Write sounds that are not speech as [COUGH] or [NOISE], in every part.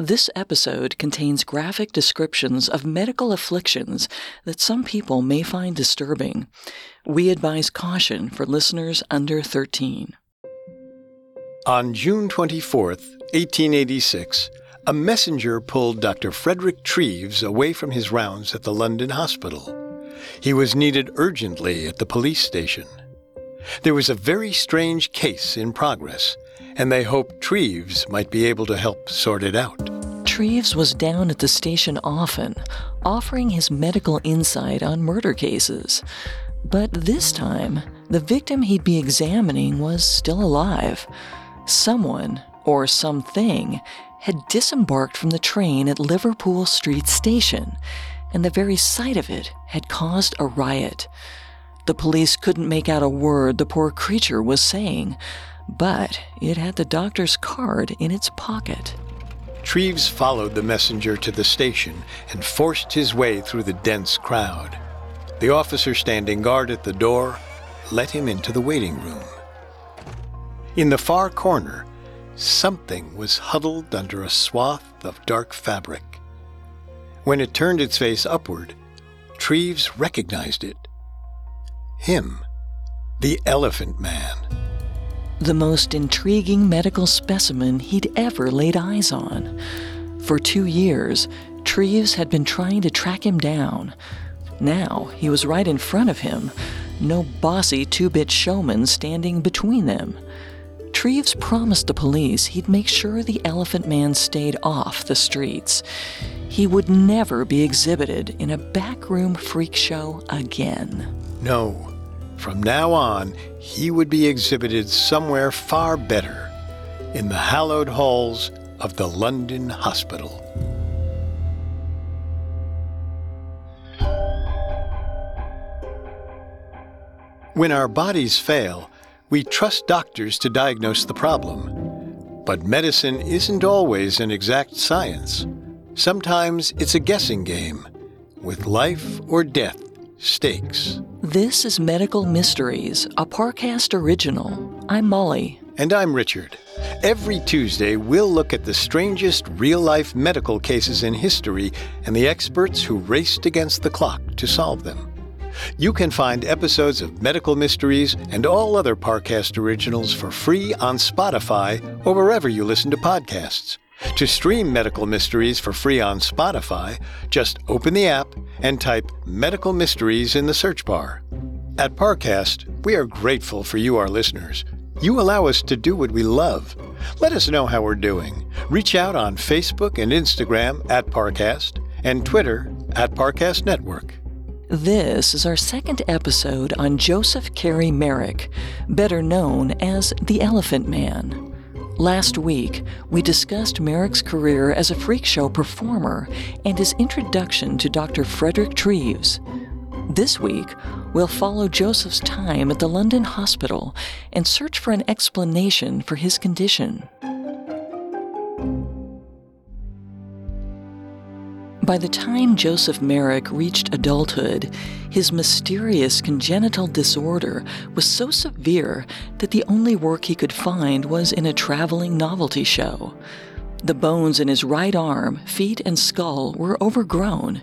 This episode contains graphic descriptions of medical afflictions that some people may find disturbing. We advise caution for listeners under 13. On June 24, 1886, a messenger pulled Dr. Frederick Treves away from his rounds at the London hospital. He was needed urgently at the police station. There was a very strange case in progress, and they hoped Treves might be able to help sort it out. Treves was down at the station often, offering his medical insight on murder cases. But this time, the victim he'd be examining was still alive. Someone, or something, had disembarked from the train at Liverpool Street Station, and the very sight of it had caused a riot. The police couldn't make out a word the poor creature was saying, but it had the doctor's card in its pocket. Treves followed the messenger to the station and forced his way through the dense crowd. The officer standing guard at the door let him into the waiting room. In the far corner, something was huddled under a swath of dark fabric. When it turned its face upward, Treves recognized it. Him, the Elephant Man the most intriguing medical specimen he'd ever laid eyes on. For two years, Treves had been trying to track him down. Now he was right in front of him, no bossy two bit showman standing between them. Treves promised the police he'd make sure the Elephant Man stayed off the streets. He would never be exhibited in a backroom freak show again. No, from now on, he would be exhibited somewhere far better in the hallowed halls of the London Hospital. When our bodies fail, we trust doctors to diagnose the problem. But medicine isn't always an exact science. Sometimes it's a guessing game with life or death stakes. This is Medical Mysteries, a Parcast original. I'm Molly. And I'm Richard. Every Tuesday, we'll look at the strangest real life medical cases in history and the experts who raced against the clock to solve them. You can find episodes of Medical Mysteries and all other Parcast originals for free on Spotify or wherever you listen to podcasts. To stream Medical Mysteries for free on Spotify, just open the app and type Medical Mysteries in the search bar. At Parcast, we are grateful for you, our listeners. You allow us to do what we love. Let us know how we're doing. Reach out on Facebook and Instagram at Parcast and Twitter at Parcast Network. This is our second episode on Joseph Carey Merrick, better known as the Elephant Man. Last week, we discussed Merrick's career as a freak show performer and his introduction to Dr. Frederick Treves. This week, we'll follow Joseph's time at the London hospital and search for an explanation for his condition. By the time Joseph Merrick reached adulthood, his mysterious congenital disorder was so severe that the only work he could find was in a traveling novelty show. The bones in his right arm, feet, and skull were overgrown.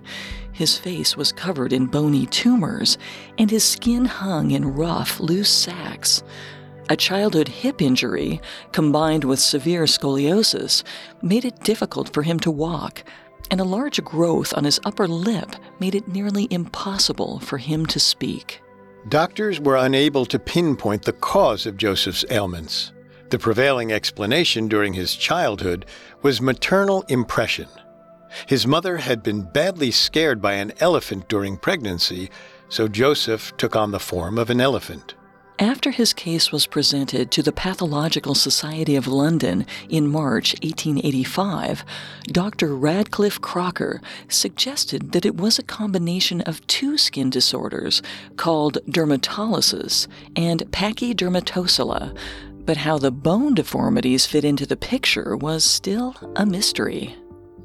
His face was covered in bony tumors, and his skin hung in rough, loose sacks. A childhood hip injury, combined with severe scoliosis, made it difficult for him to walk and a large growth on his upper lip made it nearly impossible for him to speak. Doctors were unable to pinpoint the cause of Joseph's ailments. The prevailing explanation during his childhood was maternal impression. His mother had been badly scared by an elephant during pregnancy, so Joseph took on the form of an elephant. After his case was presented to the Pathological Society of London in March 1885, Dr. Radcliffe Crocker suggested that it was a combination of two skin disorders called dermatolysis and pachydermatocele, but how the bone deformities fit into the picture was still a mystery.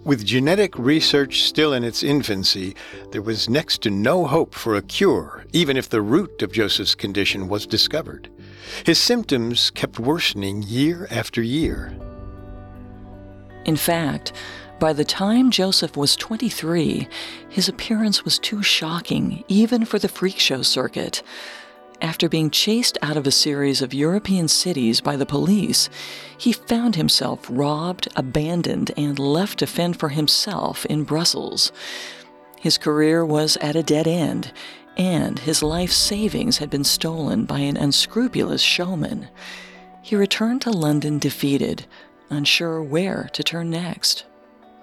With genetic research still in its infancy, there was next to no hope for a cure, even if the root of Joseph's condition was discovered. His symptoms kept worsening year after year. In fact, by the time Joseph was 23, his appearance was too shocking even for the freak show circuit. After being chased out of a series of European cities by the police, he found himself robbed, abandoned, and left to fend for himself in Brussels. His career was at a dead end, and his life savings had been stolen by an unscrupulous showman. He returned to London defeated, unsure where to turn next.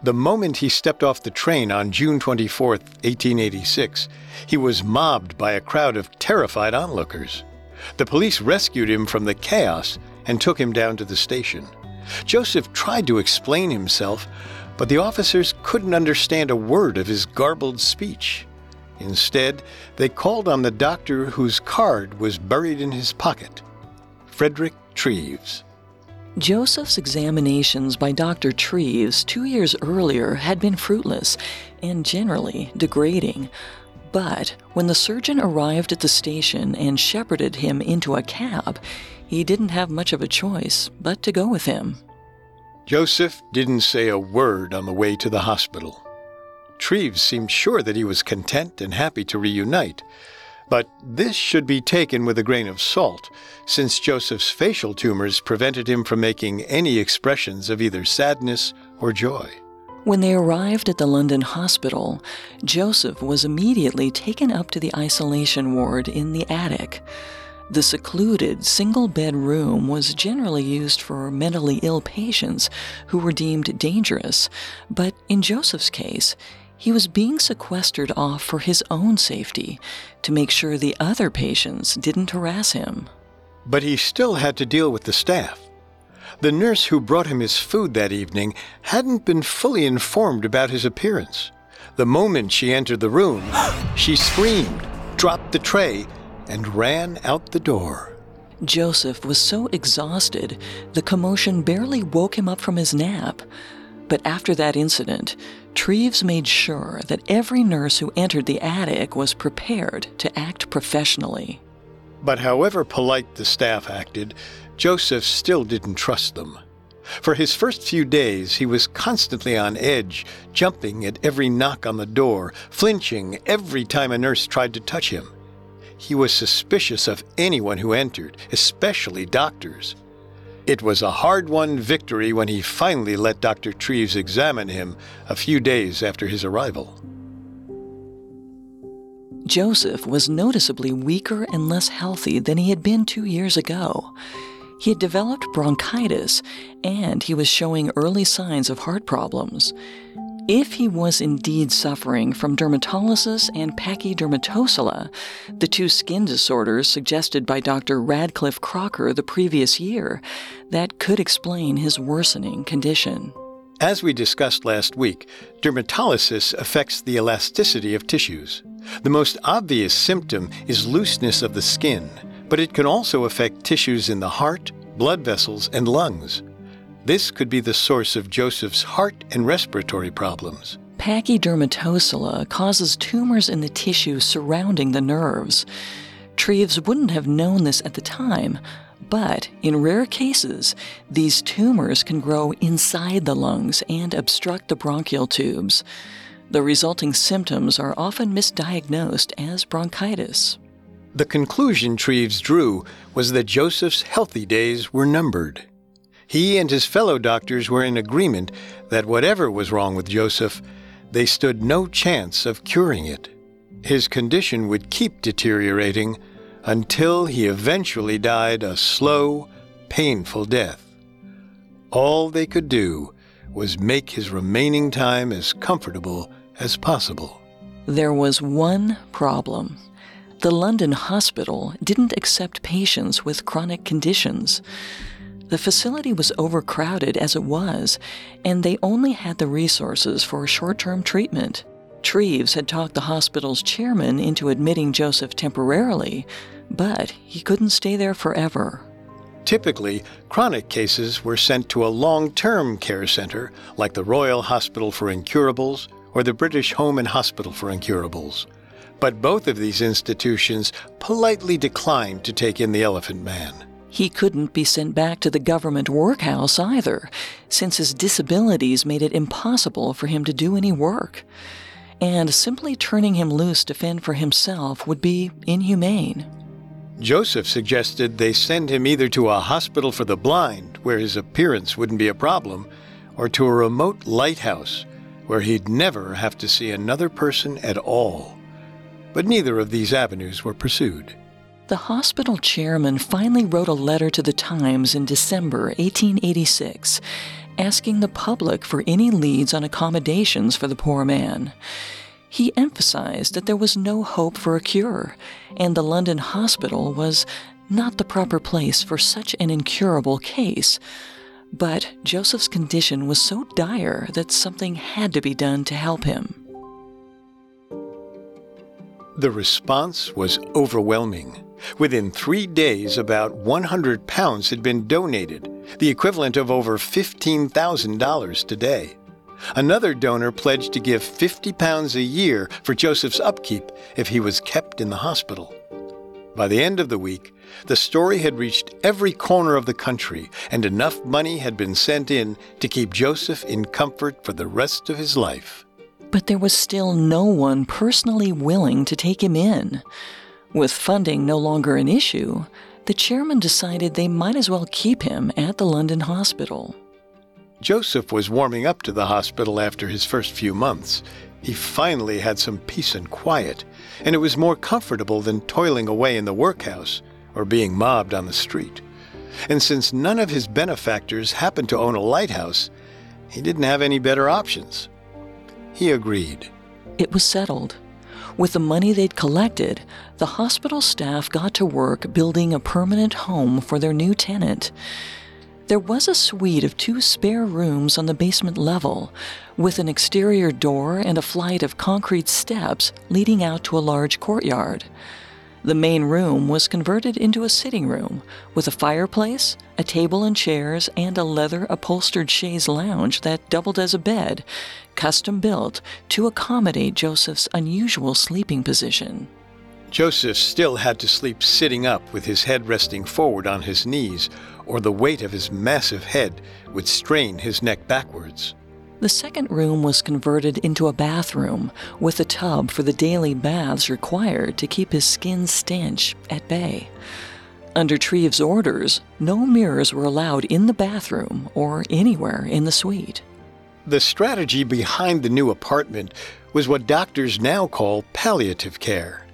The moment he stepped off the train on June 24, 1886, he was mobbed by a crowd of terrified onlookers. The police rescued him from the chaos and took him down to the station. Joseph tried to explain himself, but the officers couldn't understand a word of his garbled speech. Instead, they called on the doctor whose card was buried in his pocket Frederick Treves. Joseph's examinations by Dr. Treves two years earlier had been fruitless and generally degrading. But when the surgeon arrived at the station and shepherded him into a cab, he didn't have much of a choice but to go with him. Joseph didn't say a word on the way to the hospital. Treves seemed sure that he was content and happy to reunite, but this should be taken with a grain of salt, since Joseph's facial tumors prevented him from making any expressions of either sadness or joy. When they arrived at the London hospital, Joseph was immediately taken up to the isolation ward in the attic. The secluded, single bed room was generally used for mentally ill patients who were deemed dangerous, but in Joseph's case, he was being sequestered off for his own safety to make sure the other patients didn't harass him. But he still had to deal with the staff. The nurse who brought him his food that evening hadn't been fully informed about his appearance. The moment she entered the room, [GASPS] she screamed, dropped the tray, and ran out the door. Joseph was so exhausted, the commotion barely woke him up from his nap. But after that incident, Treves made sure that every nurse who entered the attic was prepared to act professionally. But however polite the staff acted, Joseph still didn't trust them. For his first few days, he was constantly on edge, jumping at every knock on the door, flinching every time a nurse tried to touch him. He was suspicious of anyone who entered, especially doctors. It was a hard won victory when he finally let Dr. Treves examine him a few days after his arrival. Joseph was noticeably weaker and less healthy than he had been two years ago. He had developed bronchitis and he was showing early signs of heart problems. If he was indeed suffering from dermatolysis and pachydermatocele, the two skin disorders suggested by Dr. Radcliffe Crocker the previous year, that could explain his worsening condition. As we discussed last week, dermatolysis affects the elasticity of tissues. The most obvious symptom is looseness of the skin, but it can also affect tissues in the heart, blood vessels, and lungs. This could be the source of Joseph's heart and respiratory problems. Pachydermatocele causes tumors in the tissue surrounding the nerves. Treves wouldn't have known this at the time, but in rare cases, these tumors can grow inside the lungs and obstruct the bronchial tubes. The resulting symptoms are often misdiagnosed as bronchitis. The conclusion Treves drew was that Joseph's healthy days were numbered. He and his fellow doctors were in agreement that whatever was wrong with Joseph, they stood no chance of curing it. His condition would keep deteriorating until he eventually died a slow, painful death. All they could do was make his remaining time as comfortable as possible. There was one problem. The London hospital didn't accept patients with chronic conditions. The facility was overcrowded as it was, and they only had the resources for a short term treatment. Treves had talked the hospital's chairman into admitting Joseph temporarily, but he couldn't stay there forever. Typically, chronic cases were sent to a long term care center like the Royal Hospital for Incurables or the British Home and Hospital for Incurables. But both of these institutions politely declined to take in the Elephant Man. He couldn't be sent back to the government workhouse either, since his disabilities made it impossible for him to do any work. And simply turning him loose to fend for himself would be inhumane. Joseph suggested they send him either to a hospital for the blind, where his appearance wouldn't be a problem, or to a remote lighthouse, where he'd never have to see another person at all. But neither of these avenues were pursued. The hospital chairman finally wrote a letter to the Times in December 1886 asking the public for any leads on accommodations for the poor man. He emphasized that there was no hope for a cure, and the London hospital was not the proper place for such an incurable case. But Joseph's condition was so dire that something had to be done to help him. The response was overwhelming. Within three days, about 100 pounds had been donated, the equivalent of over $15,000 today. Another donor pledged to give 50 pounds a year for Joseph's upkeep if he was kept in the hospital. By the end of the week, the story had reached every corner of the country, and enough money had been sent in to keep Joseph in comfort for the rest of his life. But there was still no one personally willing to take him in. With funding no longer an issue, the chairman decided they might as well keep him at the London hospital. Joseph was warming up to the hospital after his first few months. He finally had some peace and quiet, and it was more comfortable than toiling away in the workhouse or being mobbed on the street. And since none of his benefactors happened to own a lighthouse, he didn't have any better options. He agreed. It was settled. With the money they'd collected, the hospital staff got to work building a permanent home for their new tenant. There was a suite of two spare rooms on the basement level, with an exterior door and a flight of concrete steps leading out to a large courtyard. The main room was converted into a sitting room with a fireplace, a table and chairs, and a leather upholstered chaise lounge that doubled as a bed, custom built to accommodate Joseph's unusual sleeping position. Joseph still had to sleep sitting up with his head resting forward on his knees, or the weight of his massive head would strain his neck backwards. The second room was converted into a bathroom with a tub for the daily baths required to keep his skin stench at bay. Under Treves' orders, no mirrors were allowed in the bathroom or anywhere in the suite. The strategy behind the new apartment was what doctors now call palliative care.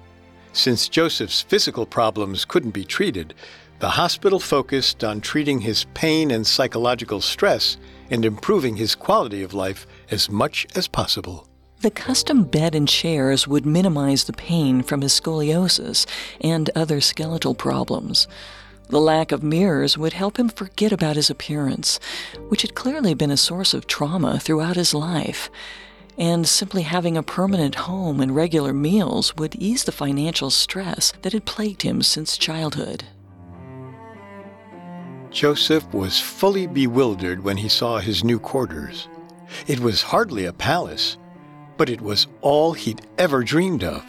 Since Joseph's physical problems couldn't be treated, the hospital focused on treating his pain and psychological stress and improving his quality of life as much as possible. The custom bed and chairs would minimize the pain from his scoliosis and other skeletal problems. The lack of mirrors would help him forget about his appearance, which had clearly been a source of trauma throughout his life. And simply having a permanent home and regular meals would ease the financial stress that had plagued him since childhood. Joseph was fully bewildered when he saw his new quarters. It was hardly a palace, but it was all he'd ever dreamed of.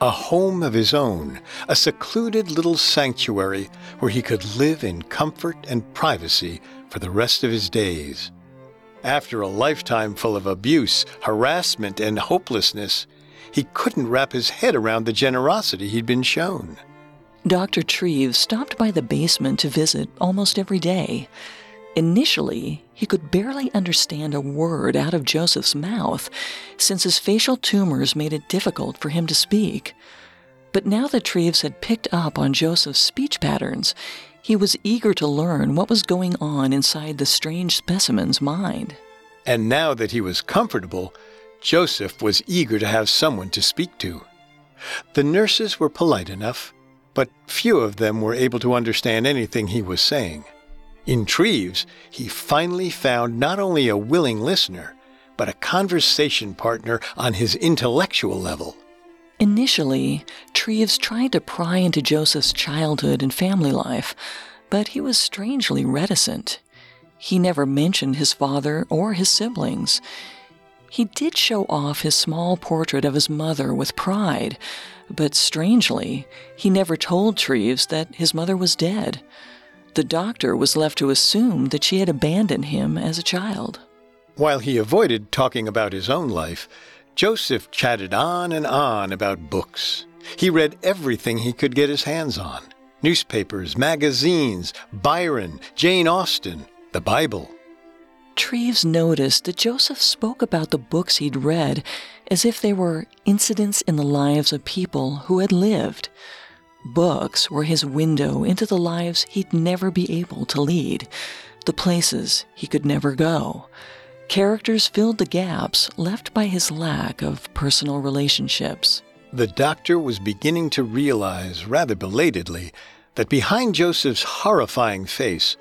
A home of his own, a secluded little sanctuary where he could live in comfort and privacy for the rest of his days. After a lifetime full of abuse, harassment, and hopelessness, he couldn't wrap his head around the generosity he'd been shown. Dr. Treves stopped by the basement to visit almost every day. Initially, he could barely understand a word out of Joseph's mouth, since his facial tumors made it difficult for him to speak. But now that Treves had picked up on Joseph's speech patterns, he was eager to learn what was going on inside the strange specimen's mind. And now that he was comfortable, Joseph was eager to have someone to speak to. The nurses were polite enough but few of them were able to understand anything he was saying. In Treves, he finally found not only a willing listener, but a conversation partner on his intellectual level. Initially, Treves tried to pry into Joseph's childhood and family life, but he was strangely reticent. He never mentioned his father or his siblings. He did show off his small portrait of his mother with pride, but strangely, he never told Treves that his mother was dead. The doctor was left to assume that she had abandoned him as a child. While he avoided talking about his own life, Joseph chatted on and on about books. He read everything he could get his hands on newspapers, magazines, Byron, Jane Austen, the Bible. Treves noticed that Joseph spoke about the books he'd read as if they were incidents in the lives of people who had lived. Books were his window into the lives he'd never be able to lead, the places he could never go. Characters filled the gaps left by his lack of personal relationships. The doctor was beginning to realize, rather belatedly, that behind Joseph's horrifying face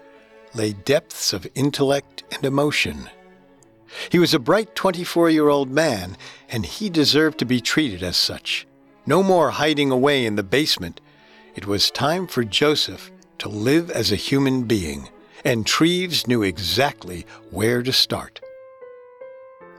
lay depths of intellect and emotion. He was a bright 24 year old man, and he deserved to be treated as such. No more hiding away in the basement. It was time for Joseph to live as a human being, and Treves knew exactly where to start.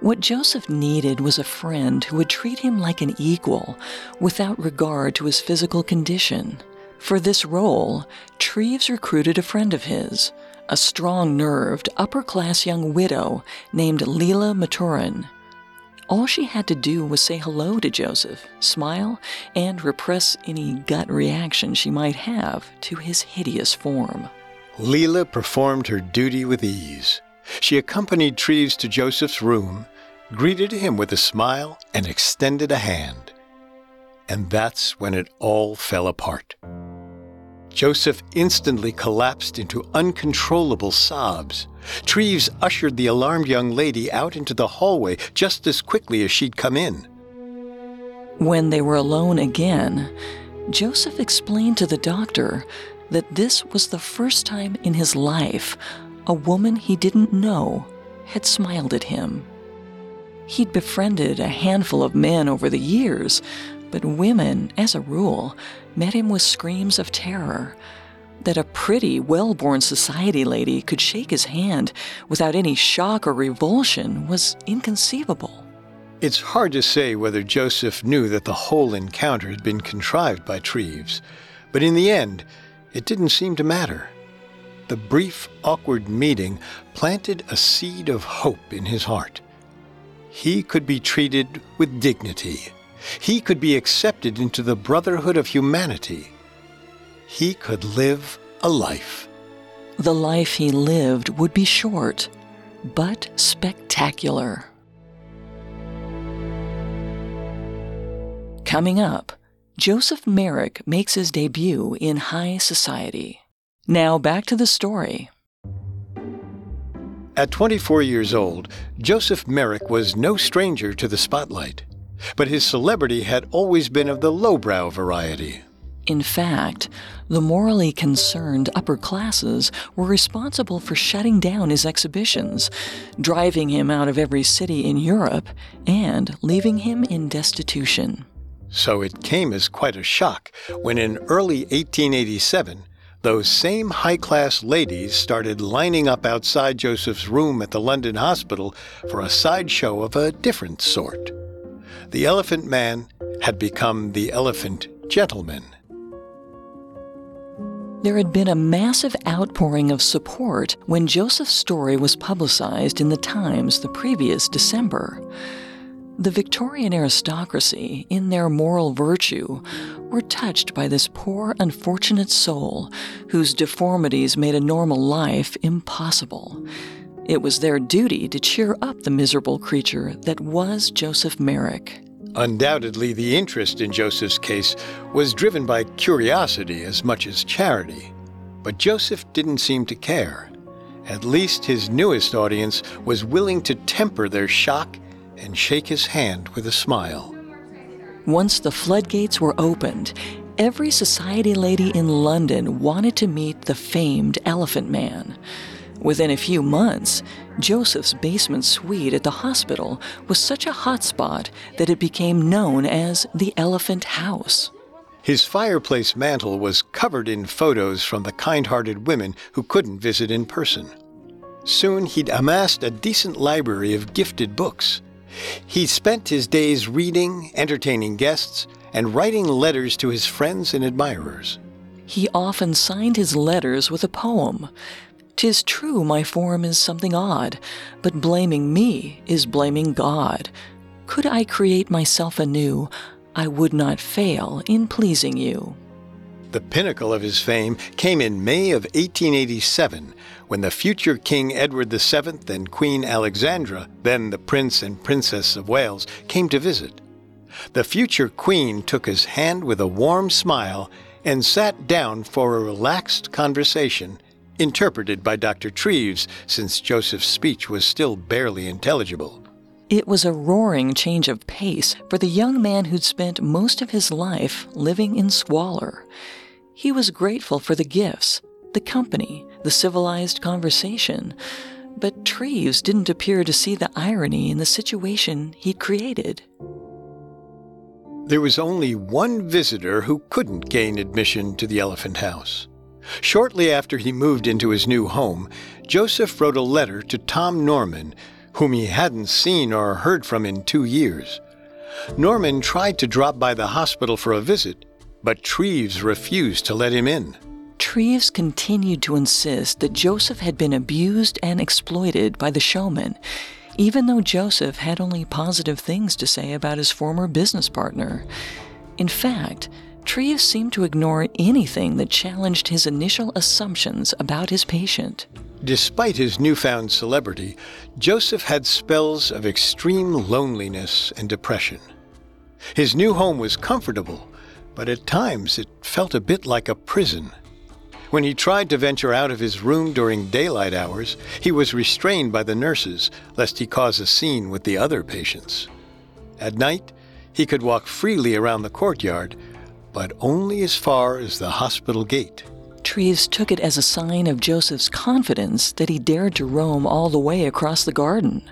What Joseph needed was a friend who would treat him like an equal, without regard to his physical condition. For this role, Treves recruited a friend of his, a strong nerved, upper class young widow named Leila Maturin. All she had to do was say hello to Joseph, smile, and repress any gut reaction she might have to his hideous form. Leila performed her duty with ease. She accompanied Treves to Joseph's room, greeted him with a smile, and extended a hand. And that's when it all fell apart. Joseph instantly collapsed into uncontrollable sobs. Treves ushered the alarmed young lady out into the hallway just as quickly as she'd come in. When they were alone again, Joseph explained to the doctor that this was the first time in his life a woman he didn't know had smiled at him. He'd befriended a handful of men over the years, but women, as a rule, met him with screams of terror. That a pretty, well born society lady could shake his hand without any shock or revulsion was inconceivable. It's hard to say whether Joseph knew that the whole encounter had been contrived by Treves, but in the end, it didn't seem to matter. The brief, awkward meeting planted a seed of hope in his heart. He could be treated with dignity he could be accepted into the brotherhood of humanity. He could live a life. The life he lived would be short, but spectacular. Coming up, Joseph Merrick makes his debut in high society. Now back to the story. At 24 years old, Joseph Merrick was no stranger to the spotlight but his celebrity had always been of the lowbrow variety. In fact, the morally concerned upper classes were responsible for shutting down his exhibitions, driving him out of every city in Europe, and leaving him in destitution. So it came as quite a shock when in early 1887, those same high class ladies started lining up outside Joseph's room at the London hospital for a sideshow of a different sort the Elephant Man had become the Elephant Gentleman. There had been a massive outpouring of support when Joseph's story was publicized in the Times the previous December. The Victorian aristocracy, in their moral virtue, were touched by this poor, unfortunate soul whose deformities made a normal life impossible. It was their duty to cheer up the miserable creature that was Joseph Merrick. Undoubtedly, the interest in Joseph's case was driven by curiosity as much as charity. But Joseph didn't seem to care. At least his newest audience was willing to temper their shock and shake his hand with a smile. Once the floodgates were opened, every society lady in London wanted to meet the famed Elephant Man. Within a few months, Joseph's basement suite at the hospital was such a hotspot that it became known as the Elephant House. His fireplace mantel was covered in photos from the kind hearted women who couldn't visit in person. Soon he'd amassed a decent library of gifted books. He spent his days reading, entertaining guests, and writing letters to his friends and admirers. He often signed his letters with a poem. Tis true my form is something odd, but blaming me is blaming God. Could I create myself anew, I would not fail in pleasing you. The pinnacle of his fame came in May of 1887 when the future King Edward VII and Queen Alexandra, then the Prince and Princess of Wales, came to visit. The future Queen took his hand with a warm smile and sat down for a relaxed conversation, interpreted by Dr. Treves, since Joseph's speech was still barely intelligible. It was a roaring change of pace for the young man who'd spent most of his life living in squalor. He was grateful for the gifts, the company, the civilized conversation, but Treves didn't appear to see the irony in the situation he'd created. There was only one visitor who couldn't gain admission to the Elephant House. Shortly after he moved into his new home, Joseph wrote a letter to Tom Norman, whom he hadn't seen or heard from in two years. Norman tried to drop by the hospital for a visit, but Treves refused to let him in. Treves continued to insist that Joseph had been abused and exploited by the showman, even though Joseph had only positive things to say about his former business partner. In fact, Treves seemed to ignore anything that challenged his initial assumptions about his patient. Despite his newfound celebrity, Joseph had spells of extreme loneliness and depression. His new home was comfortable, but at times it felt a bit like a prison. When he tried to venture out of his room during daylight hours, he was restrained by the nurses lest he cause a scene with the other patients. At night, he could walk freely around the courtyard, but only as far as the hospital gate. Treves took it as a sign of Joseph's confidence that he dared to roam all the way across the garden.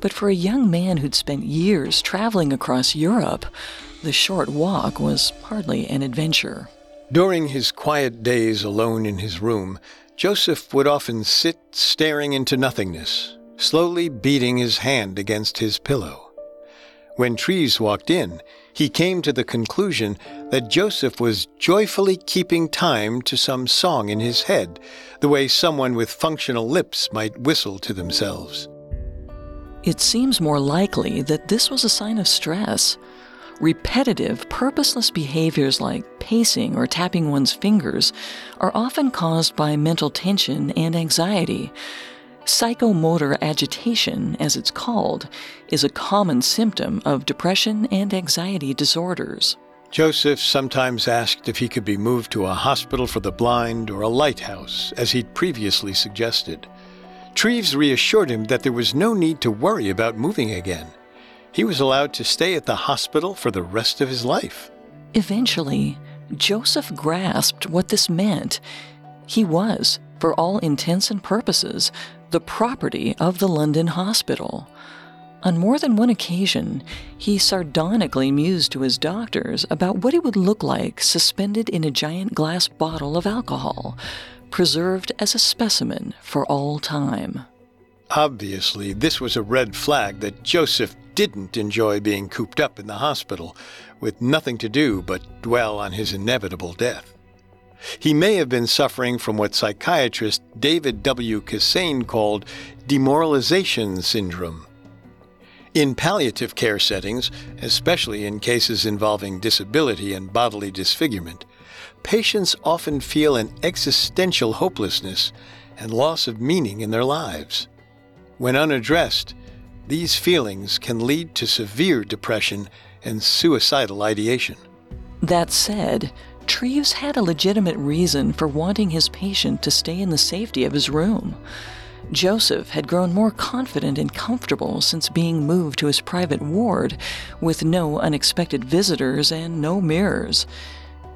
But for a young man who'd spent years traveling across Europe, the short walk was hardly an adventure. During his quiet days alone in his room, Joseph would often sit staring into nothingness, slowly beating his hand against his pillow. When Treves walked in, he came to the conclusion that Joseph was joyfully keeping time to some song in his head, the way someone with functional lips might whistle to themselves. It seems more likely that this was a sign of stress. Repetitive, purposeless behaviors like pacing or tapping one's fingers are often caused by mental tension and anxiety, Psychomotor agitation, as it's called, is a common symptom of depression and anxiety disorders. Joseph sometimes asked if he could be moved to a hospital for the blind or a lighthouse, as he'd previously suggested. Treves reassured him that there was no need to worry about moving again. He was allowed to stay at the hospital for the rest of his life. Eventually, Joseph grasped what this meant. He was, for all intents and purposes, the property of the London hospital. On more than one occasion, he sardonically mused to his doctors about what it would look like suspended in a giant glass bottle of alcohol, preserved as a specimen for all time. Obviously, this was a red flag that Joseph didn't enjoy being cooped up in the hospital, with nothing to do but dwell on his inevitable death. He may have been suffering from what psychiatrist David W. Kissane called demoralization syndrome. In palliative care settings, especially in cases involving disability and bodily disfigurement, patients often feel an existential hopelessness and loss of meaning in their lives. When unaddressed, these feelings can lead to severe depression and suicidal ideation. That said, Treves had a legitimate reason for wanting his patient to stay in the safety of his room. Joseph had grown more confident and comfortable since being moved to his private ward, with no unexpected visitors and no mirrors.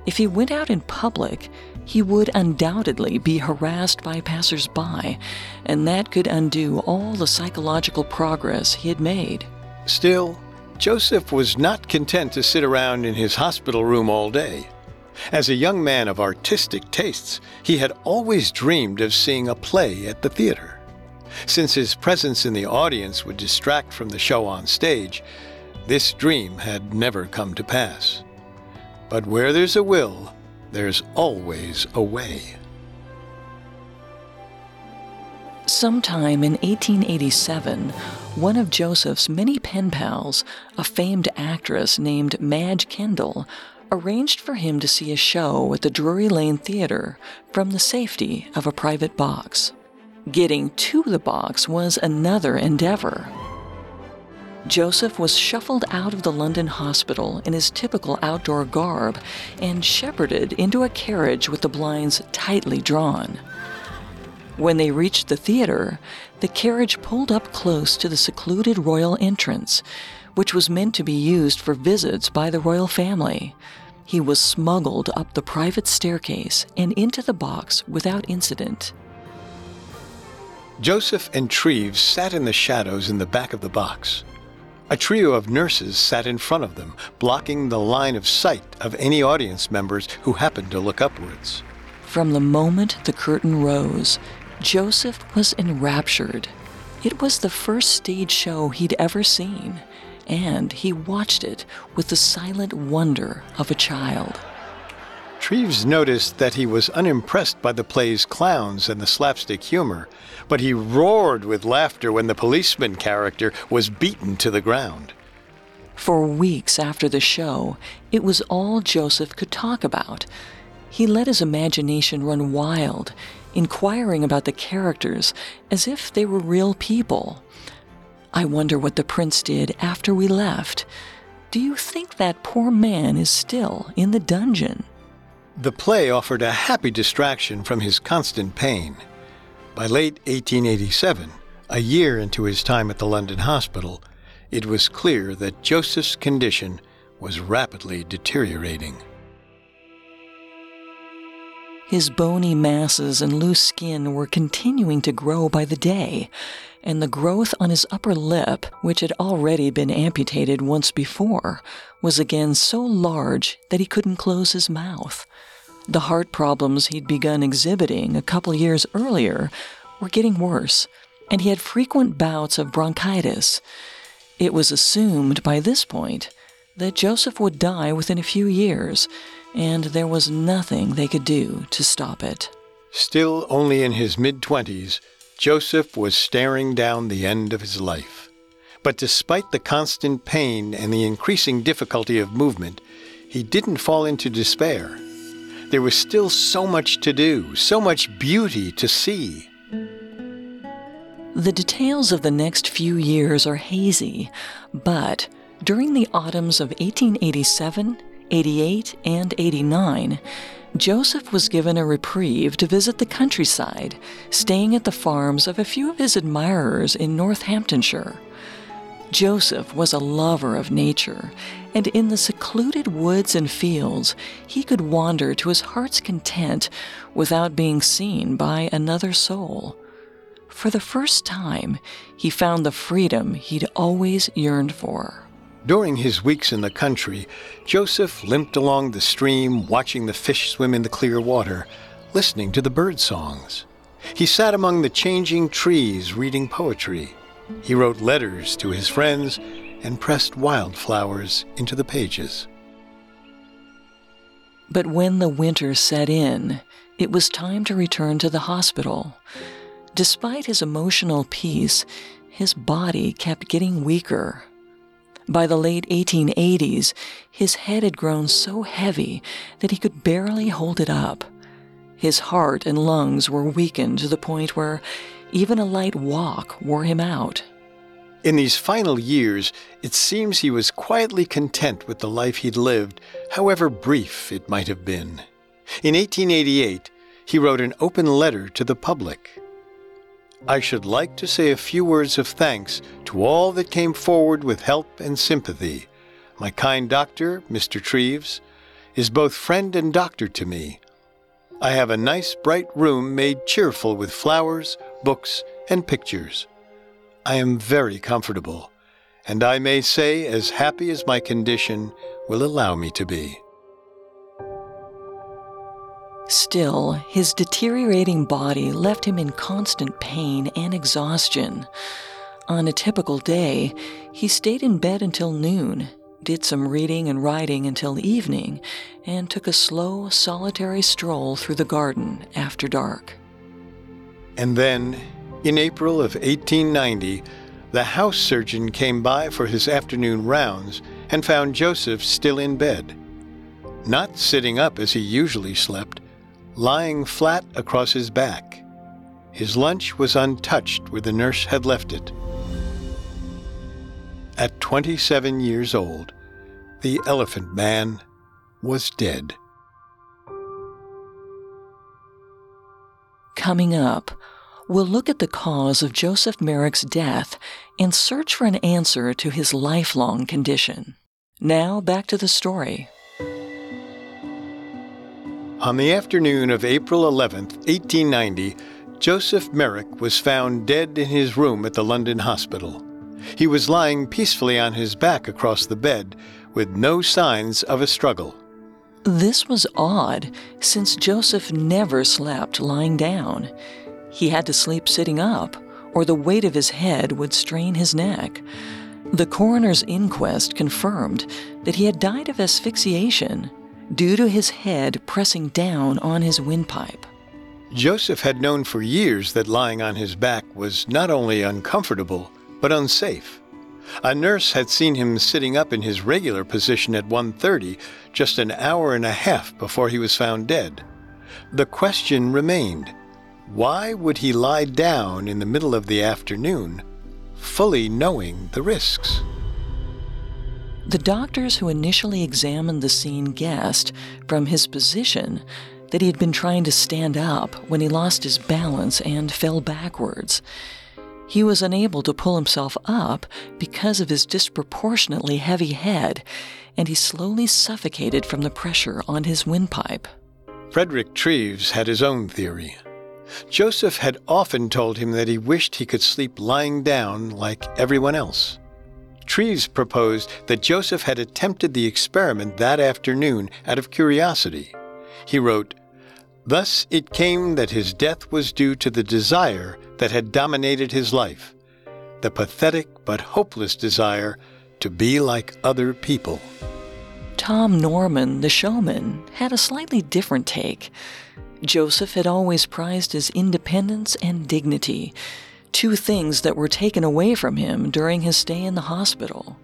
If he went out in public, he would undoubtedly be harassed by passers-by, and that could undo all the psychological progress he had made. Still, Joseph was not content to sit around in his hospital room all day. As a young man of artistic tastes, he had always dreamed of seeing a play at the theater. Since his presence in the audience would distract from the show on stage, this dream had never come to pass. But where there's a will, there's always a way. Sometime in 1887, one of Joseph's many pen pals, a famed actress named Madge Kendal, arranged for him to see a show at the Drury Lane Theater from the safety of a private box. Getting to the box was another endeavor. Joseph was shuffled out of the London hospital in his typical outdoor garb and shepherded into a carriage with the blinds tightly drawn. When they reached the theater, the carriage pulled up close to the secluded royal entrance, which was meant to be used for visits by the royal family. He was smuggled up the private staircase and into the box without incident. Joseph and Treves sat in the shadows in the back of the box. A trio of nurses sat in front of them, blocking the line of sight of any audience members who happened to look upwards. From the moment the curtain rose, Joseph was enraptured. It was the first stage show he'd ever seen, and he watched it with the silent wonder of a child. Treves noticed that he was unimpressed by the play's clowns and the slapstick humor, but he roared with laughter when the policeman character was beaten to the ground. For weeks after the show, it was all Joseph could talk about. He let his imagination run wild, inquiring about the characters as if they were real people. I wonder what the prince did after we left. Do you think that poor man is still in the dungeon? The play offered a happy distraction from his constant pain. By late 1887, a year into his time at the London hospital, it was clear that Joseph's condition was rapidly deteriorating. His bony masses and loose skin were continuing to grow by the day, and the growth on his upper lip, which had already been amputated once before, was again so large that he couldn't close his mouth. The heart problems he'd begun exhibiting a couple years earlier were getting worse, and he had frequent bouts of bronchitis. It was assumed by this point that Joseph would die within a few years, and there was nothing they could do to stop it. Still only in his mid twenties, Joseph was staring down the end of his life. But despite the constant pain and the increasing difficulty of movement, he didn't fall into despair. There was still so much to do, so much beauty to see. The details of the next few years are hazy, but during the autumns of 1887, 88, and 89, Joseph was given a reprieve to visit the countryside, staying at the farms of a few of his admirers in Northamptonshire. Joseph was a lover of nature, and in the secluded woods and fields, he could wander to his heart's content without being seen by another soul. For the first time, he found the freedom he'd always yearned for. During his weeks in the country, Joseph limped along the stream, watching the fish swim in the clear water, listening to the bird songs. He sat among the changing trees, reading poetry. He wrote letters to his friends and pressed wildflowers into the pages. But when the winter set in, it was time to return to the hospital. Despite his emotional peace, his body kept getting weaker. By the late 1880s, his head had grown so heavy that he could barely hold it up. His heart and lungs were weakened to the point where even a light walk wore him out. In these final years, it seems he was quietly content with the life he'd lived, however brief it might have been. In 1888, he wrote an open letter to the public. I should like to say a few words of thanks to all that came forward with help and sympathy. My kind doctor, Mr. Treves, is both friend and doctor to me. I have a nice bright room made cheerful with flowers, books, and pictures. I am very comfortable, and I may say as happy as my condition will allow me to be. Still, his deteriorating body left him in constant pain and exhaustion. On a typical day, he stayed in bed until noon, did some reading and writing until evening, and took a slow, solitary stroll through the garden after dark. And then, in April of 1890, the house surgeon came by for his afternoon rounds and found Joseph still in bed. Not sitting up as he usually slept, lying flat across his back. His lunch was untouched where the nurse had left it. At 27 years old, the Elephant Man was dead. Coming up, we'll look at the cause of Joseph Merrick's death and search for an answer to his lifelong condition. Now, back to the story. On the afternoon of April 11, 1890, Joseph Merrick was found dead in his room at the London hospital. He was lying peacefully on his back across the bed, with no signs of a struggle. This was odd, since Joseph never slept lying down. He had to sleep sitting up, or the weight of his head would strain his neck. The coroner's inquest confirmed that he had died of asphyxiation due to his head pressing down on his windpipe. Joseph had known for years that lying on his back was not only uncomfortable, but unsafe. A nurse had seen him sitting up in his regular position at 1:30, just an hour and a half before he was found dead. The question remained, why would he lie down in the middle of the afternoon, fully knowing the risks? The doctors who initially examined the scene guessed, from his position, that he had been trying to stand up when he lost his balance and fell backwards. He was unable to pull himself up because of his disproportionately heavy head, and he slowly suffocated from the pressure on his windpipe. Frederick Treves had his own theory. Joseph had often told him that he wished he could sleep lying down like everyone else. Treves proposed that Joseph had attempted the experiment that afternoon out of curiosity. He wrote, Thus it came that his death was due to the desire that had dominated his life, the pathetic but hopeless desire to be like other people. Tom Norman, the showman, had a slightly different take. Joseph had always prized his independence and dignity, two things that were taken away from him during his stay in the hospital.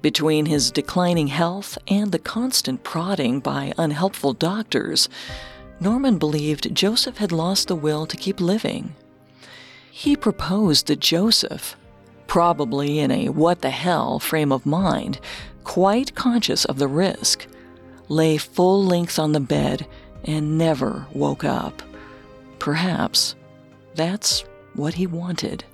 Between his declining health and the constant prodding by unhelpful doctors, Norman believed Joseph had lost the will to keep living. He proposed that Joseph, probably in a what the hell frame of mind, quite conscious of the risk, lay full length on the bed and never woke up. Perhaps that's what he wanted.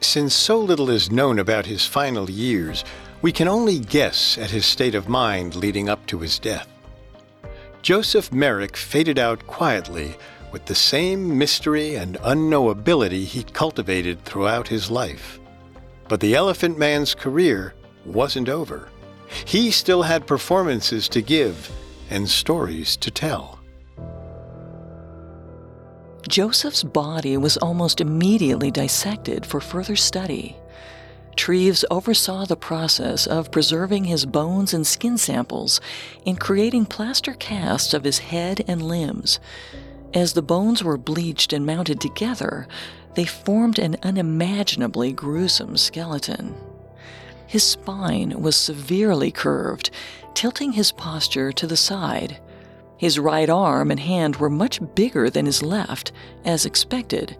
Since so little is known about his final years, we can only guess at his state of mind leading up to his death. Joseph Merrick faded out quietly with the same mystery and unknowability he'd cultivated throughout his life. But the Elephant Man's career wasn't over. He still had performances to give and stories to tell. Joseph's body was almost immediately dissected for further study. Treves oversaw the process of preserving his bones and skin samples in creating plaster casts of his head and limbs. As the bones were bleached and mounted together, they formed an unimaginably gruesome skeleton. His spine was severely curved, tilting his posture to the side. His right arm and hand were much bigger than his left, as expected,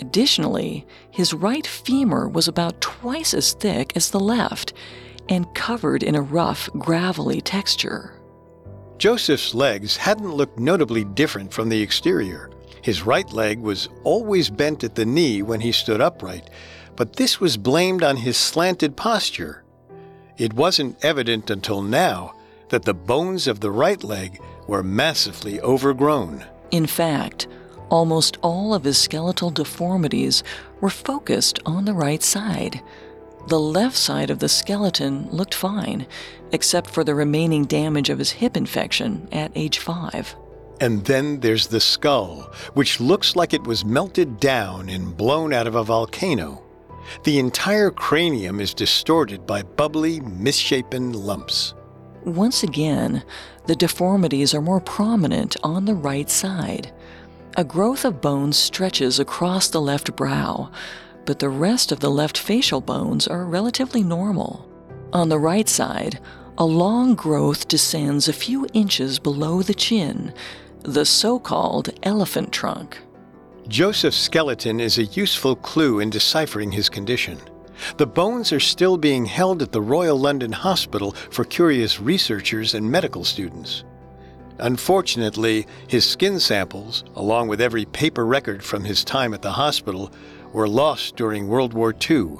Additionally, his right femur was about twice as thick as the left and covered in a rough, gravelly texture. Joseph's legs hadn't looked notably different from the exterior. His right leg was always bent at the knee when he stood upright, but this was blamed on his slanted posture. It wasn't evident until now that the bones of the right leg were massively overgrown. In fact, Almost all of his skeletal deformities were focused on the right side. The left side of the skeleton looked fine, except for the remaining damage of his hip infection at age five. And then there's the skull, which looks like it was melted down and blown out of a volcano. The entire cranium is distorted by bubbly, misshapen lumps. Once again, the deformities are more prominent on the right side. A growth of bones stretches across the left brow, but the rest of the left facial bones are relatively normal. On the right side, a long growth descends a few inches below the chin, the so called elephant trunk. Joseph's skeleton is a useful clue in deciphering his condition. The bones are still being held at the Royal London Hospital for curious researchers and medical students. Unfortunately, his skin samples, along with every paper record from his time at the hospital, were lost during World War II.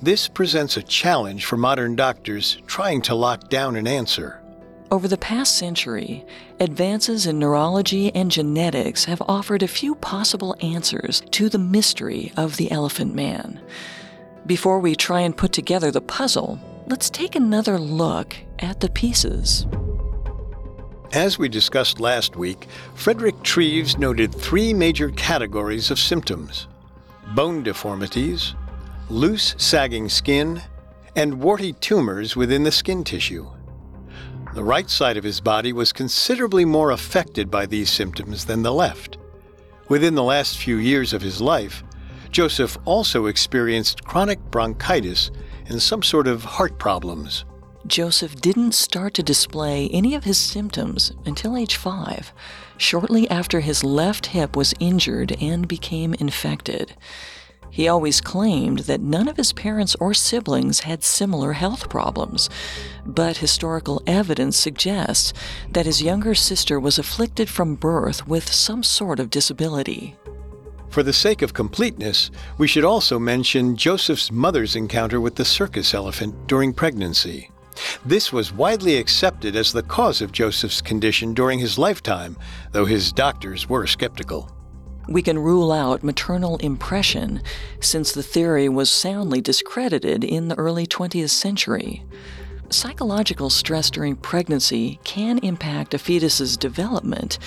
This presents a challenge for modern doctors trying to lock down an answer. Over the past century, advances in neurology and genetics have offered a few possible answers to the mystery of the elephant man. Before we try and put together the puzzle, let's take another look at the pieces. As we discussed last week, Frederick Treves noted three major categories of symptoms bone deformities, loose sagging skin, and warty tumors within the skin tissue. The right side of his body was considerably more affected by these symptoms than the left. Within the last few years of his life, Joseph also experienced chronic bronchitis and some sort of heart problems. Joseph didn't start to display any of his symptoms until age five, shortly after his left hip was injured and became infected. He always claimed that none of his parents or siblings had similar health problems, but historical evidence suggests that his younger sister was afflicted from birth with some sort of disability. For the sake of completeness, we should also mention Joseph's mother's encounter with the circus elephant during pregnancy. This was widely accepted as the cause of Joseph's condition during his lifetime, though his doctors were skeptical. We can rule out maternal impression since the theory was soundly discredited in the early 20th century. Psychological stress during pregnancy can impact a fetus's development,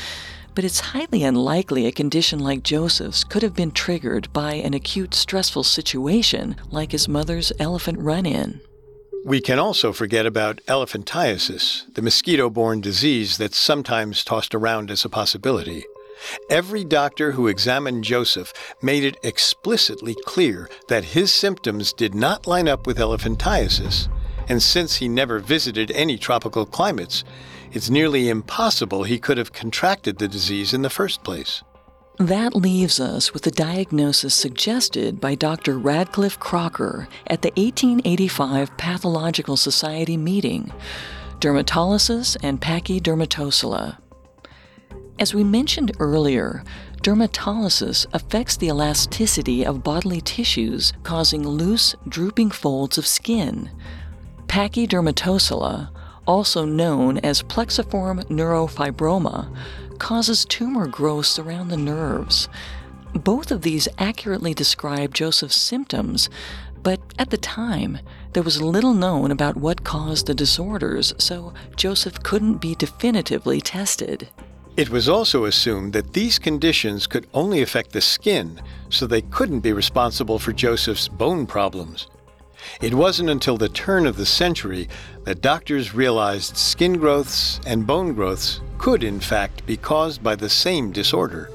but it's highly unlikely a condition like Joseph's could have been triggered by an acute stressful situation like his mother's elephant run in. We can also forget about elephantiasis, the mosquito borne disease that's sometimes tossed around as a possibility. Every doctor who examined Joseph made it explicitly clear that his symptoms did not line up with elephantiasis, and since he never visited any tropical climates, it's nearly impossible he could have contracted the disease in the first place. That leaves us with the diagnosis suggested by Dr. Radcliffe Crocker at the 1885 Pathological Society meeting dermatolysis and pachydermatocele. As we mentioned earlier, dermatolysis affects the elasticity of bodily tissues, causing loose, drooping folds of skin. Pachydermatocele, also known as plexiform neurofibroma, causes tumor growths around the nerves. Both of these accurately describe Joseph's symptoms, but at the time, there was little known about what caused the disorders, so Joseph couldn't be definitively tested. It was also assumed that these conditions could only affect the skin, so they couldn't be responsible for Joseph's bone problems. It wasn't until the turn of the century that doctors realized skin growths and bone growths could, in fact, be caused by the same disorder.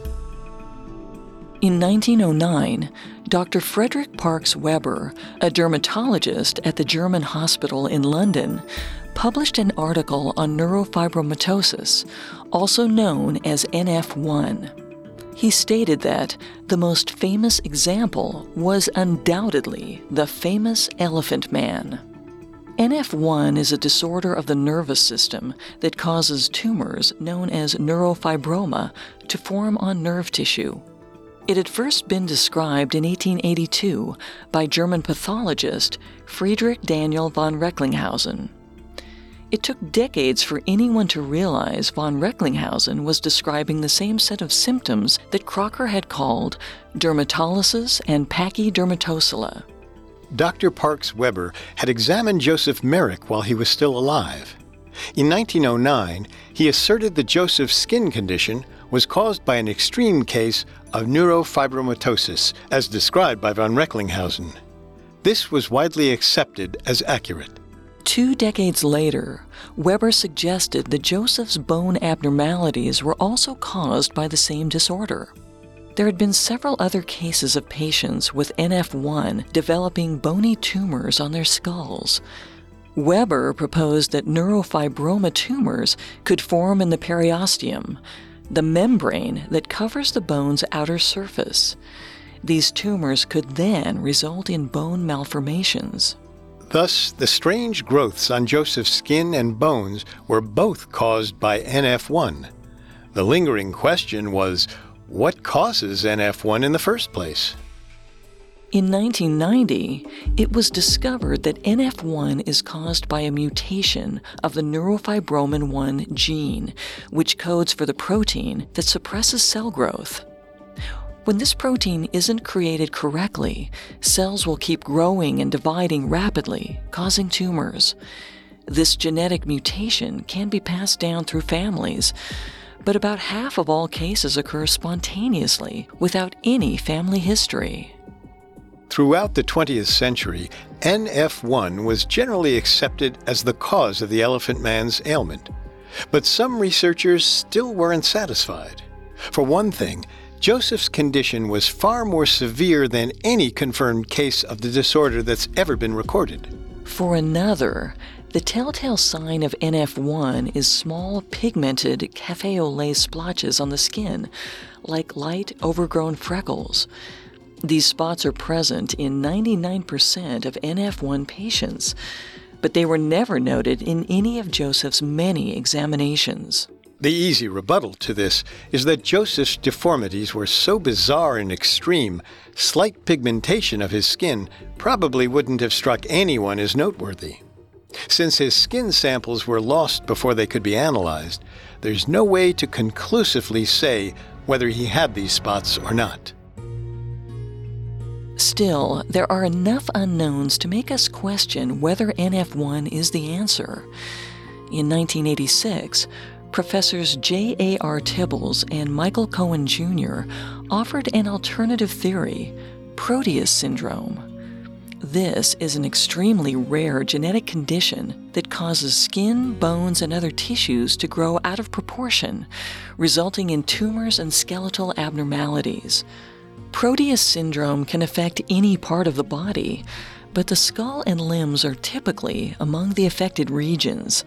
In 1909, Dr. Frederick Parks Weber, a dermatologist at the German hospital in London, published an article on neurofibromatosis, also known as NF1. He stated that the most famous example was undoubtedly the famous Elephant Man. NF1 is a disorder of the nervous system that causes tumors known as neurofibroma to form on nerve tissue. It had first been described in 1882 by German pathologist Friedrich Daniel von Recklinghausen. It took decades for anyone to realize von Recklinghausen was describing the same set of symptoms that Crocker had called dermatolysis and pachydermatocele. Dr. Parks Weber had examined Joseph Merrick while he was still alive. In 1909, he asserted that Joseph's skin condition was caused by an extreme case of neurofibromatosis, as described by von Recklinghausen. this was widely accepted as accurate. Two decades later, Weber suggested that Joseph's bone abnormalities were also caused by the same disorder. There had been several other cases of patients with NF1 developing bony tumors on their skulls. Weber proposed that neurofibroma tumors could form in the periosteum, the membrane that covers the bone's outer surface. These tumors could then result in bone malformations. Thus, the strange growths on Joseph's skin and bones were both caused by NF1. The lingering question was what causes NF1 in the first place? In 1990, it was discovered that NF1 is caused by a mutation of the neurofibromin 1 gene, which codes for the protein that suppresses cell growth. When this protein isn't created correctly, cells will keep growing and dividing rapidly, causing tumors. This genetic mutation can be passed down through families, but about half of all cases occur spontaneously without any family history. Throughout the 20th century, NF1 was generally accepted as the cause of the elephant man's ailment. But some researchers still weren't satisfied. For one thing, Joseph's condition was far more severe than any confirmed case of the disorder that's ever been recorded. For another, the telltale sign of NF1 is small pigmented cafe au lait splotches on the skin, like light overgrown freckles. These spots are present in 99% of NF1 patients, but they were never noted in any of Joseph's many examinations. The easy rebuttal to this is that Joseph's deformities were so bizarre and extreme, slight pigmentation of his skin probably wouldn't have struck anyone as noteworthy. Since his skin samples were lost before they could be analyzed, there's no way to conclusively say whether he had these spots or not. Still, there are enough unknowns to make us question whether NF1 is the answer. In 1986, Professors J.A.R. Tibbles and Michael Cohen Jr. offered an alternative theory, Proteus syndrome. This is an extremely rare genetic condition that causes skin, bones, and other tissues to grow out of proportion, resulting in tumors and skeletal abnormalities. Proteus syndrome can affect any part of the body, but the skull and limbs are typically among the affected regions.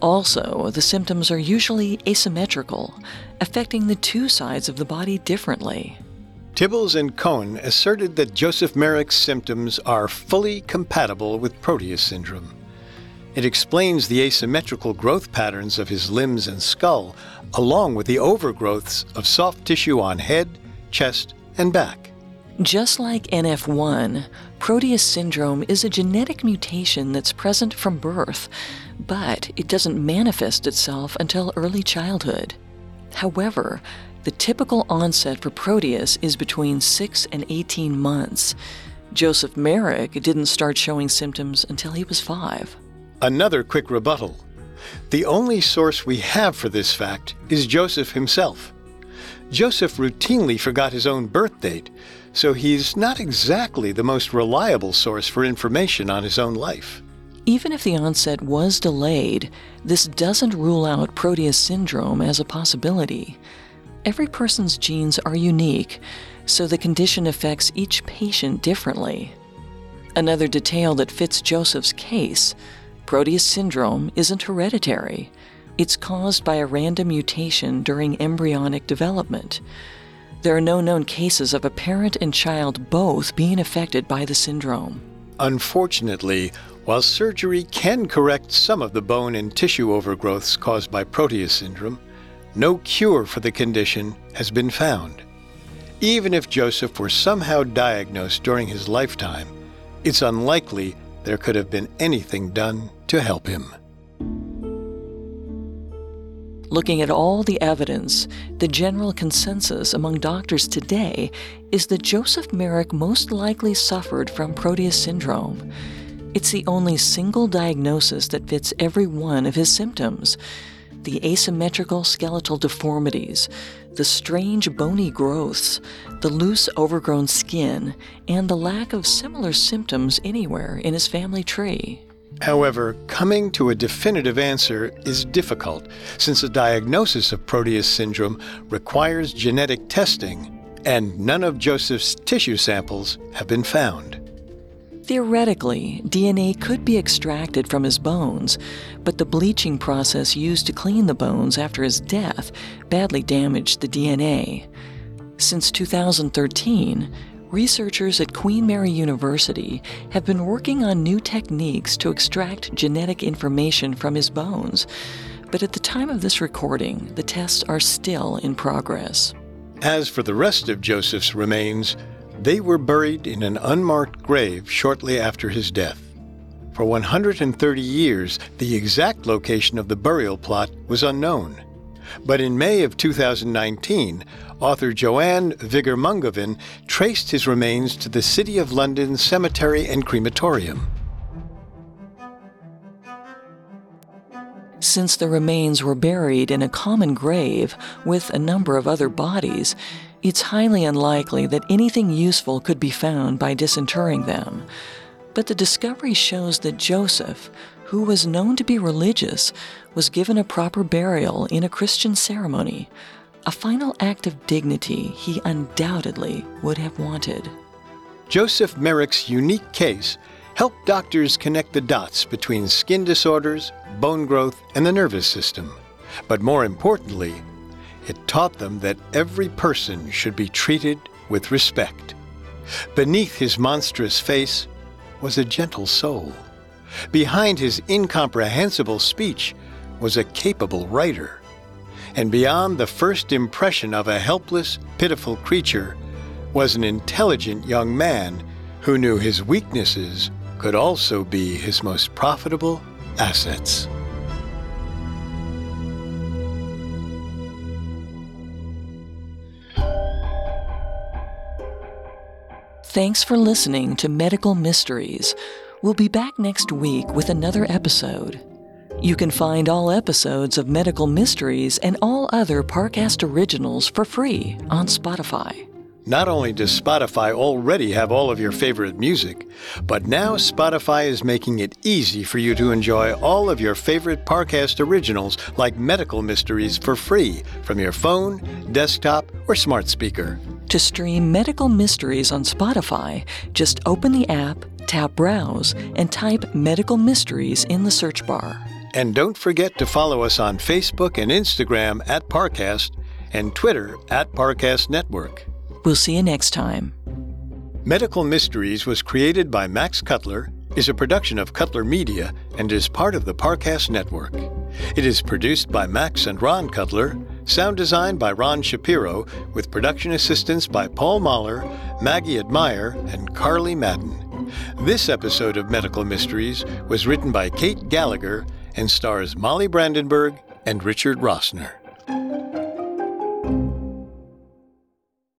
Also, the symptoms are usually asymmetrical, affecting the two sides of the body differently. Tibbles and Cohen asserted that Joseph Merrick's symptoms are fully compatible with Proteus syndrome. It explains the asymmetrical growth patterns of his limbs and skull, along with the overgrowths of soft tissue on head, chest, and back. Just like NF1, Proteus syndrome is a genetic mutation that's present from birth, but it doesn't manifest itself until early childhood. However, the typical onset for Proteus is between 6 and 18 months. Joseph Merrick didn't start showing symptoms until he was 5. Another quick rebuttal. The only source we have for this fact is Joseph himself. Joseph routinely forgot his own birth date, so he's not exactly the most reliable source for information on his own life. Even if the onset was delayed, this doesn't rule out Proteus syndrome as a possibility. Every person's genes are unique, so the condition affects each patient differently. Another detail that fits Joseph's case Proteus syndrome isn't hereditary. It's caused by a random mutation during embryonic development. There are no known cases of a parent and child both being affected by the syndrome. Unfortunately, while surgery can correct some of the bone and tissue overgrowths caused by Proteus syndrome, no cure for the condition has been found. Even if Joseph were somehow diagnosed during his lifetime, it's unlikely there could have been anything done to help him. Looking at all the evidence, the general consensus among doctors today is that Joseph Merrick most likely suffered from Proteus syndrome. It's the only single diagnosis that fits every one of his symptoms the asymmetrical skeletal deformities, the strange bony growths, the loose overgrown skin, and the lack of similar symptoms anywhere in his family tree. However, coming to a definitive answer is difficult since a diagnosis of Proteus syndrome requires genetic testing, and none of Joseph's tissue samples have been found. Theoretically, DNA could be extracted from his bones, but the bleaching process used to clean the bones after his death badly damaged the DNA. Since 2013, researchers at Queen Mary University have been working on new techniques to extract genetic information from his bones, but at the time of this recording, the tests are still in progress. As for the rest of Joseph's remains, they were buried in an unmarked grave shortly after his death. For 130 years, the exact location of the burial plot was unknown. But in May of 2019, author Joanne Vigor-Mungovan traced his remains to the City of London Cemetery and Crematorium. Since the remains were buried in a common grave with a number of other bodies, it's highly unlikely that anything useful could be found by disinterring them. But the discovery shows that Joseph, who was known to be religious, was given a proper burial in a Christian ceremony, a final act of dignity he undoubtedly would have wanted. Joseph Merrick's unique case helped doctors connect the dots between skin disorders, bone growth, and the nervous system. But more importantly, it taught them that every person should be treated with respect. Beneath his monstrous face was a gentle soul. Behind his incomprehensible speech was a capable writer. And beyond the first impression of a helpless, pitiful creature was an intelligent young man who knew his weaknesses could also be his most profitable assets. Thanks for listening to Medical Mysteries. We'll be back next week with another episode. You can find all episodes of Medical Mysteries and all other Parcast originals for free on Spotify. Not only does Spotify already have all of your favorite music, but now Spotify is making it easy for you to enjoy all of your favorite Parcast originals like Medical Mysteries for free from your phone, desktop, or smart speaker. To stream Medical Mysteries on Spotify, just open the app, tap Browse, and type Medical Mysteries in the search bar. And don't forget to follow us on Facebook and Instagram at Parcast and Twitter at Parcast Network. We'll see you next time. Medical Mysteries was created by Max Cutler, is a production of Cutler Media, and is part of the Parcast Network. It is produced by Max and Ron Cutler Sound design by Ron Shapiro, with production assistance by Paul Mahler, Maggie Admire, and Carly Madden. This episode of Medical Mysteries was written by Kate Gallagher and stars Molly Brandenburg and Richard Rossner.